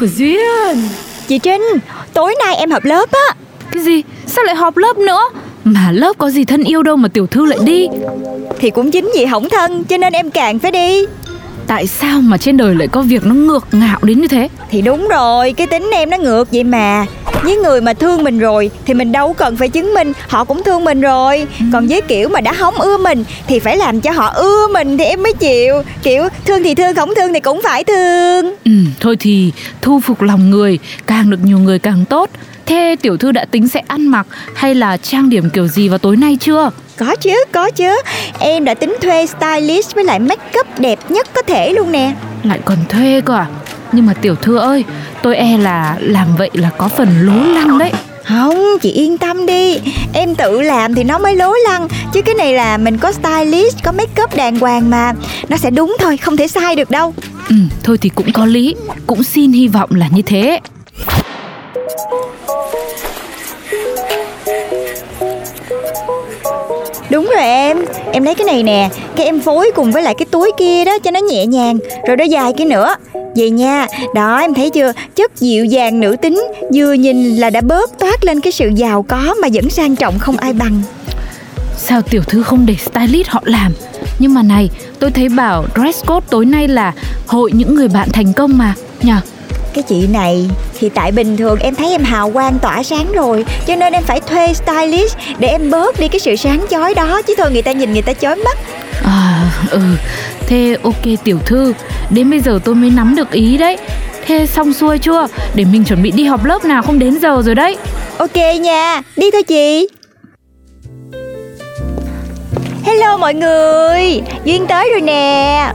của Duyên. Chị Trinh Tối nay em học lớp á. Cái gì? Sao lại họp lớp nữa? Mà lớp có gì thân yêu đâu mà tiểu thư lại đi. Thì cũng chính vì hỏng thân Cho nên em càng phải đi. Tại sao mà trên đời lại có việc nó ngược ngạo đến như thế? Thì đúng rồi Cái tính em nó ngược vậy mà Với người mà thương mình rồi Thì mình đâu cần phải chứng minh Họ cũng thương mình rồi. Còn với kiểu mà đã hóng ưa mình Thì phải làm cho họ ưa mình Thì em mới chịu. Kiểu thương thì thương không thương thì cũng phải thương. Ừ, thôi thì thu phục lòng người Càng được nhiều người càng tốt. Thế tiểu thư đã tính sẽ ăn mặc Hay là trang điểm kiểu gì vào tối nay chưa? Có chứ, có chứ. Em đã tính thuê stylist với lại make up đẹp nhất có thể luôn nè. Lại còn thuê cơ à Nhưng mà tiểu thư ơi Tôi e là làm vậy là có phần lố lăng đấy. Không, chị yên tâm đi. Em tự làm thì nó mới lố lăng. Chứ cái này là mình có stylist, có make up đàng hoàng mà. Nó sẽ đúng thôi, không thể sai được đâu. Ừ, thôi thì cũng có lý. Cũng xin hy vọng là như thế. Đúng rồi em. Em lấy cái này nè. Cái em phối cùng với lại cái túi kia đó cho nó nhẹ nhàng. Rồi đôi dài kia nữa Vậy nha. Đó em thấy chưa? Chất dịu dàng nữ tính Vừa nhìn là đã bớt toát lên cái sự giàu có Mà vẫn sang trọng không ai bằng. Sao tiểu thư không để stylist họ làm? Nhưng mà này tôi thấy bảo dress code tối nay là Hội những người bạn thành công mà. Nhờ. Cái chị này thì tại bình thường em thấy em hào quang tỏa sáng rồi Cho nên em phải thuê stylist để em bớt đi cái sự sáng chói đó Chứ thôi người ta nhìn người ta chói mắt. À ừ. Thế ok tiểu thư Đến bây giờ tôi mới nắm được ý đấy. Thế xong xuôi chưa? Để mình chuẩn bị đi họp lớp nào không đến giờ rồi đấy. Ok nha, đi thôi chị. Hello mọi người, Duyên tới rồi nè.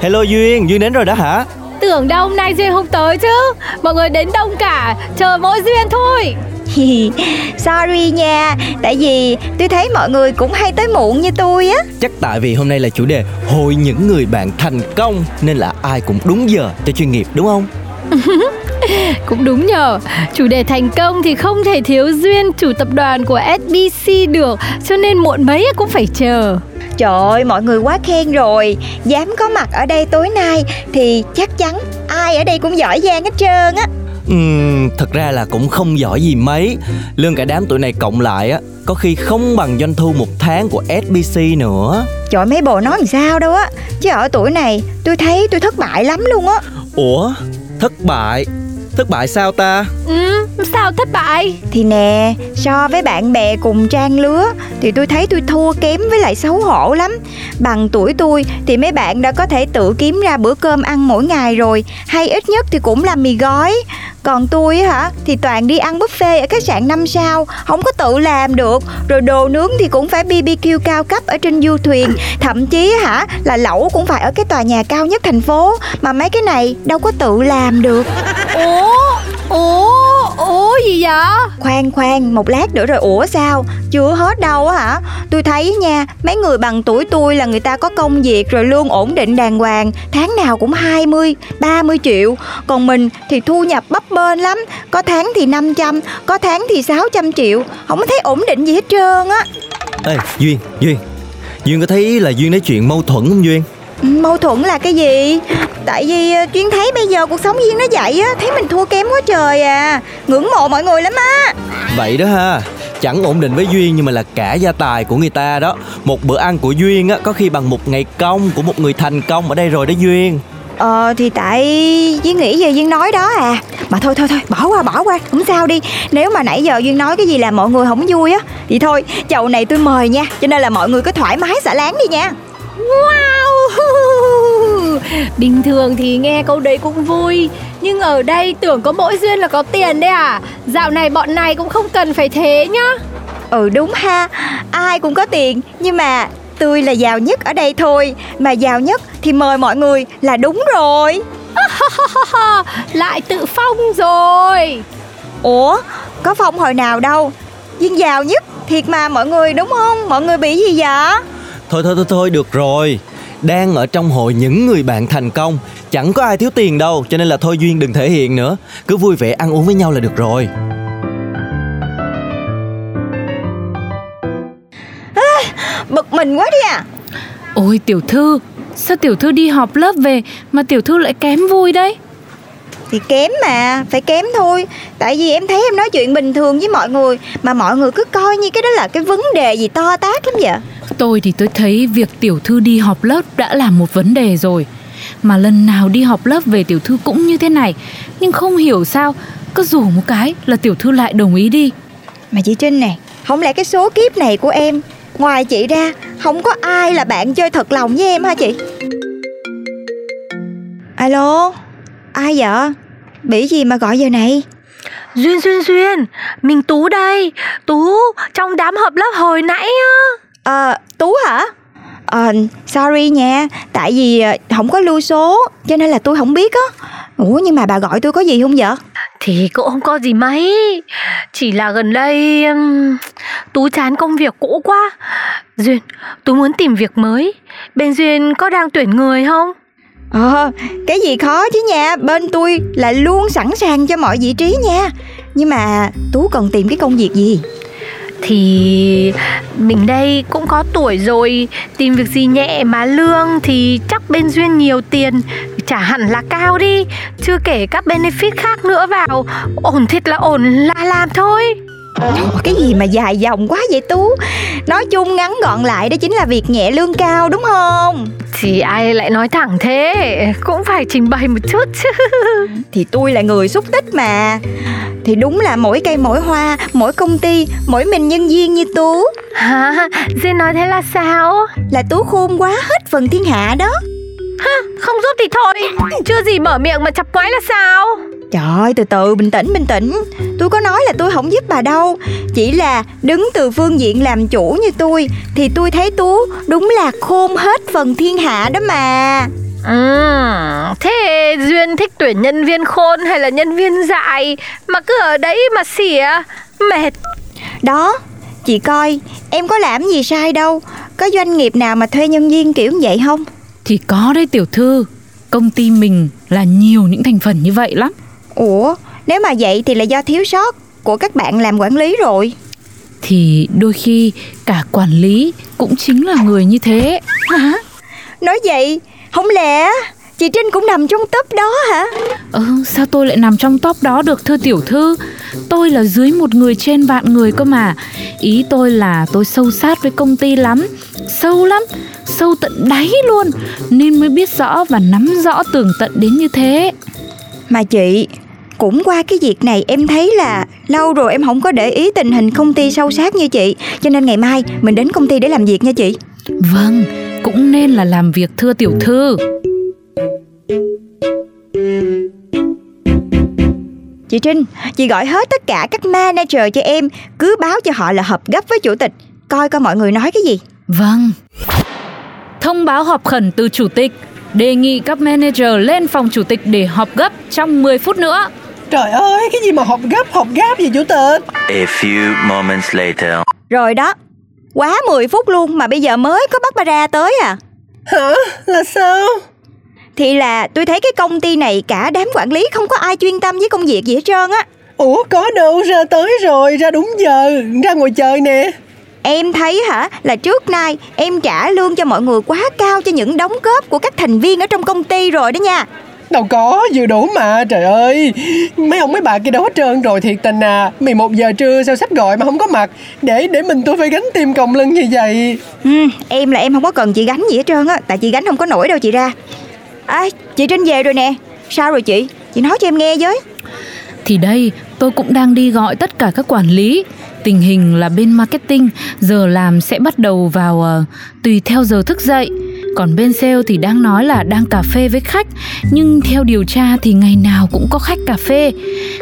Hello Duyên, Duyên đến rồi đó hả? Tưởng đâu hôm nay Duyên không tới chứ. Mọi người đến đông cả. Chờ mỗi Duyên thôi Sorry nha, tại vì tôi thấy mọi người cũng hay tới muộn như tôi á. Chắc tại vì hôm nay là chủ đề Hội những người bạn thành công Nên là ai cũng đúng giờ cho chuyên nghiệp đúng không? Cũng đúng nhờ. Chủ đề thành công thì không thể thiếu Duyên Chủ tập đoàn của SBC được Cho nên muộn mấy cũng phải chờ. Trời ơi, mọi người quá khen rồi. Dám có mặt ở đây tối nay Thì chắc chắn ai ở đây cũng giỏi giang hết trơn á Ừm, thật ra là cũng không giỏi gì mấy. Lương cả đám tụi này cộng lại á Có khi không bằng doanh thu một tháng của SBC nữa. Trời mấy bồ nói làm sao đâu á. Chứ ở tuổi này tôi thấy tôi thất bại lắm luôn á. Ủa, thất bại? Thất bại sao ta? Ừ, sao thất bại? Thì nè, so với bạn bè cùng trang lứa. Thì tôi thấy tôi thua kém với lại xấu hổ lắm. Bằng tuổi tôi thì mấy bạn đã có thể tự kiếm ra bữa cơm ăn mỗi ngày rồi. Hay ít nhất thì cũng làm mì gói. Còn tôi hả, thì toàn đi ăn buffet ở khách sạn 5 sao Không có tự làm được. Rồi đồ nướng thì cũng phải BBQ cao cấp ở trên du thuyền. Thậm chí hả, là lẩu cũng phải ở cái tòa nhà cao nhất thành phố. Mà mấy cái này đâu có tự làm được. Ủa? Khoan khoan, một lát nữa rồi ủa sao? Chưa hết đâu hả? Tôi thấy nha, mấy người bằng tuổi tôi là người ta có công việc rồi lương ổn định đàng hoàng, tháng nào cũng 20, 30 triệu. Còn mình thì thu nhập bấp bênh lắm, có tháng thì 500, có tháng thì 600 triệu, không thấy ổn định gì hết trơn á. Ê, Duyên, Duyên Duyên có thấy là Duyên nói chuyện mâu thuẫn không Duyên? Mâu thuẫn là cái gì? Tại vì ờ, Duyên thấy bây giờ cuộc sống Duyên nó vậy á, thấy mình thua kém quá trời à. Ngưỡng mộ mọi người lắm á. Vậy đó ha. Chẳng ổn định với Duyên nhưng mà là cả gia tài của người ta đó. Một bữa ăn của Duyên á Có khi bằng một ngày công của một người thành công ở đây rồi đó Duyên. Ờ thì tại Duyên nghĩ về Duyên nói đó à. Mà thôi thôi thôi bỏ qua bỏ qua Không sao đi. Nếu mà nãy giờ Duyên nói cái gì làm mọi người không vui á Thì thôi chầu này tôi mời nha. Cho nên là mọi người cứ thoải mái xả láng đi nha. Wow Bình thường thì nghe câu đấy cũng vui Nhưng ở đây tưởng có mỗi Duyên là có tiền đấy à? Dạo này bọn này cũng không cần phải thế nhá. Ừ đúng ha. Ai cũng có tiền Nhưng mà tôi là giàu nhất ở đây thôi. Mà giàu nhất thì mời mọi người là đúng rồi. Lại tự phong rồi. Ủa có phong hồi nào đâu. Duyên giàu nhất thiệt mà mọi người đúng không? Mọi người bị gì vậy? Thôi thôi thôi thôi được rồi Đang ở trong hội những người bạn thành công. Chẳng có ai thiếu tiền đâu Cho nên là thôi Duyên đừng thể hiện nữa. Cứ vui vẻ ăn uống với nhau là được rồi. Bực mình quá đi à. Ôi tiểu thư Sao tiểu thư đi họp lớp về Mà tiểu thư lại kém vui đấy? Thì kém mà Phải kém thôi. Tại vì em thấy em nói chuyện bình thường với mọi người Mà mọi người cứ coi như cái đó là cái vấn đề gì to tát lắm vậy Tôi thì tôi thấy việc tiểu thư đi họp lớp đã là một vấn đề rồi. Mà lần nào đi họp lớp về tiểu thư cũng như thế này. Nhưng không hiểu sao Cứ rủ một cái là tiểu thư lại đồng ý đi. Mà chị Trinh nè Không lẽ cái số kiếp này của em Ngoài chị ra Không có ai là bạn chơi thật lòng với em hả chị? Alo Ai vậy? Bị gì mà gọi giờ này? Duyên Duyên Duyên Mình Tú đây. Tú trong đám họp lớp hồi nãy á Ờ Tú hả? Ờ sorry nha Tại vì ờ, không có lưu số Cho nên là tôi không biết á. Ủa nhưng mà bà gọi tôi có gì không vậy? Thì cũng không có gì mấy. Chỉ là gần đây um, Tú chán công việc cũ quá. Duyên Tú muốn tìm việc mới. Bên Duyên có đang tuyển người không? Ờ cái gì khó chứ nha. Bên tôi là luôn sẵn sàng cho mọi vị trí nha. Nhưng mà Tú cần tìm cái công việc gì thì mình đây cũng có tuổi rồi, Tìm việc gì nhẹ mà lương Thì chắc bên Duyên nhiều tiền, Chả hẳn là cao đi. Chưa kể các benefit khác nữa vào, Ổn thiệt là ổn, là làm thôi. Cái gì mà dài dòng quá vậy Tú? Nói chung ngắn gọn lại đó chính là việc nhẹ lương cao đúng không? Thì ai lại nói thẳng thế? Cũng phải trình bày một chút chứ. Thì tôi là người xúc tích mà. Thì đúng là mỗi cây mỗi hoa Mỗi công ty Mỗi mình nhân viên như Tú. Hả? Duyên nói thế là sao? Là Tú khôn quá hết phần thiên hạ đó. Không giúp thì thôi. Chưa gì mở miệng mà chập quái là sao Trời ơi từ từ bình tĩnh bình tĩnh. Tôi có nói là tôi không giúp bà đâu. Chỉ là đứng từ phương diện làm chủ như tôi Thì tôi thấy Tú đúng là khôn hết phần thiên hạ đó mà. Ừ, thế Duyên thích tuyển nhân viên khôn hay là nhân viên dại? Mà cứ ở đấy mà xỉa Mệt. Đó Chị coi em có làm gì sai đâu. Có doanh nghiệp nào mà thuê nhân viên kiểu vậy không? Thì có đấy tiểu thư. Công ty mình là nhiều những thành phần như vậy lắm Ủa nếu mà vậy thì là do thiếu sót Của các bạn làm quản lý rồi. Thì đôi khi cả quản lý cũng chính là người như thế. Hả? Nói vậy Không lẽ Chị Trinh cũng nằm trong top đó hả? Ừ, sao tôi lại nằm trong top đó được thưa tiểu thư? Tôi là dưới một người trên vạn người cơ mà. Ý tôi là tôi sâu sát với công ty lắm. Sâu lắm Sâu tận đáy luôn. Nên mới biết rõ và nắm rõ tường tận đến như thế. Mà chị cũng qua cái việc này em thấy là lâu rồi em không có để ý tình hình công ty sâu sát như chị. Cho nên ngày mai mình đến công ty để làm việc nha chị. Vâng, cũng nên là làm việc thưa tiểu thư. Chị Trinh, chị gọi hết tất cả các manager cho em Cứ báo cho họ là họp gấp với chủ tịch Coi coi mọi người nói cái gì. Vâng. Thông báo họp khẩn từ chủ tịch Đề nghị các manager lên phòng chủ tịch để họp gấp trong 10 phút nữa Trời ơi, cái gì mà họp gấp, họp gáp gì chủ tịch? A few moments later. Rồi đó Quá 10 phút luôn mà bây giờ mới có bắt bà ra tới à Hả? Là sao? Thì là tôi thấy cái công ty này cả đám quản lý không có ai chuyên tâm với công việc gì hết trơn á Ủa có đâu, ra tới rồi, ra đúng giờ, ra ngồi chơi nè. Em thấy hả là trước nay em trả lương cho mọi người quá cao cho những đóng góp của các thành viên ở trong công ty rồi đó nha Đâu có, vừa đủ mà, trời ơi. Mấy ông mấy bà kia đâu hết trơn rồi thiệt tình à. 11 giờ trưa sao sắp gọi mà không có mặt? Để để mình tôi phải gánh tim còng lưng như vậy. Ừ, Em là em không có cần chị gánh gì hết trơn á. Tại chị gánh không có nổi đâu chị ra. À, Chị Trinh về rồi nè. Sao rồi chị? Chị nói cho em nghe với. Thì đây, tôi cũng đang đi gọi tất cả các quản lý. Tình hình là bên marketing giờ làm sẽ bắt đầu vào ờ, tùy theo giờ thức dậy. Còn bên sale thì đang nói là đang cà phê với khách Nhưng theo điều tra thì ngày nào cũng có khách cà phê.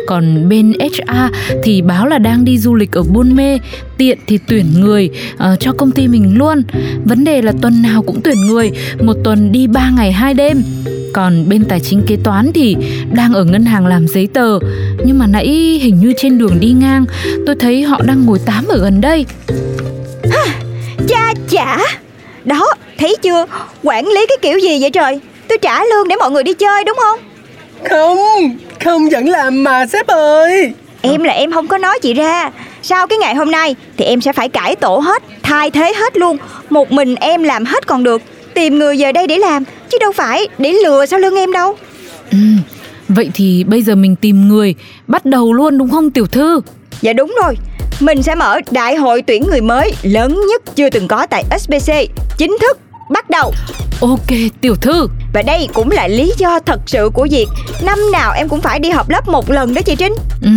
Còn bên HR thì báo là đang đi du lịch ở Buôn Mê Tiện thì tuyển người uh, cho công ty mình luôn. Vấn đề là tuần nào cũng tuyển người Một tuần đi 3 ngày hai đêm. Còn bên tài chính kế toán thì đang ở ngân hàng làm giấy tờ. Nhưng mà nãy hình như trên đường đi ngang Tôi thấy họ đang ngồi tám ở gần đây. Ha Cha chả. Đó thấy chưa? Quản lý cái kiểu gì vậy trời? Tôi trả lương để mọi người đi chơi đúng không? Không Không vẫn làm mà sếp ơi. Em là em không có nói chị ra. Sau cái ngày hôm nay Thì em sẽ phải cải tổ hết Thay thế hết luôn. Một mình em làm hết còn được. Tìm người về đây để làm Chứ đâu phải để lừa sau lưng em đâu. Ừ, Vậy thì bây giờ mình tìm người Bắt đầu luôn đúng không tiểu thư? Dạ đúng rồi. Mình sẽ mở đại hội tuyển người mới Lớn nhất chưa từng có tại SBC Chính thức bắt đầu. Ok tiểu thư. Và đây cũng là lý do thật sự của việc Năm nào em cũng phải đi họp lớp một lần đó chị Trinh. Ừ,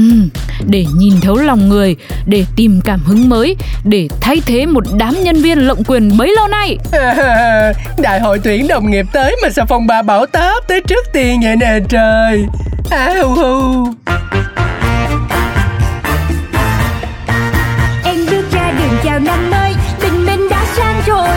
Để nhìn thấu lòng người Để tìm cảm hứng mới Để thay thế một đám nhân viên lộng quyền bấy lâu nay. Đại hội tuyển đồng nghiệp tới mà sao phòng bà bảo táp tới trước tiên vậy nè trời. À hu hu Em bước ra đường chào năm mới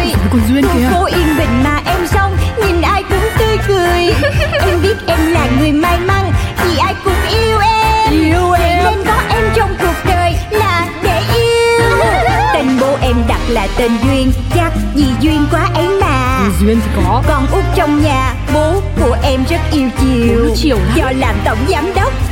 rồi Còn Duyên Khu phố yên bình mà em xong Nhìn ai cũng tươi cười. Em biết em là người may mắn Vì ai cũng yêu em. Yêu em. Nên có em trong cuộc đời là để yêu. Tên bố em đặt là tên Duyên Chắc vì duyên quá ấy mà. Duyên thì có. Con út trong nhà Bố của em rất yêu chiều. Bố chiều lắm. Do làm tổng giám đốc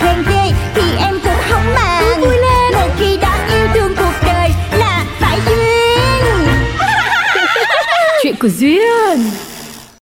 khen ghê Thì em cũng không màng. Vui lên. Một khi đã yêu thương cuộc đời Là phải duyên. Chuyện của Duyên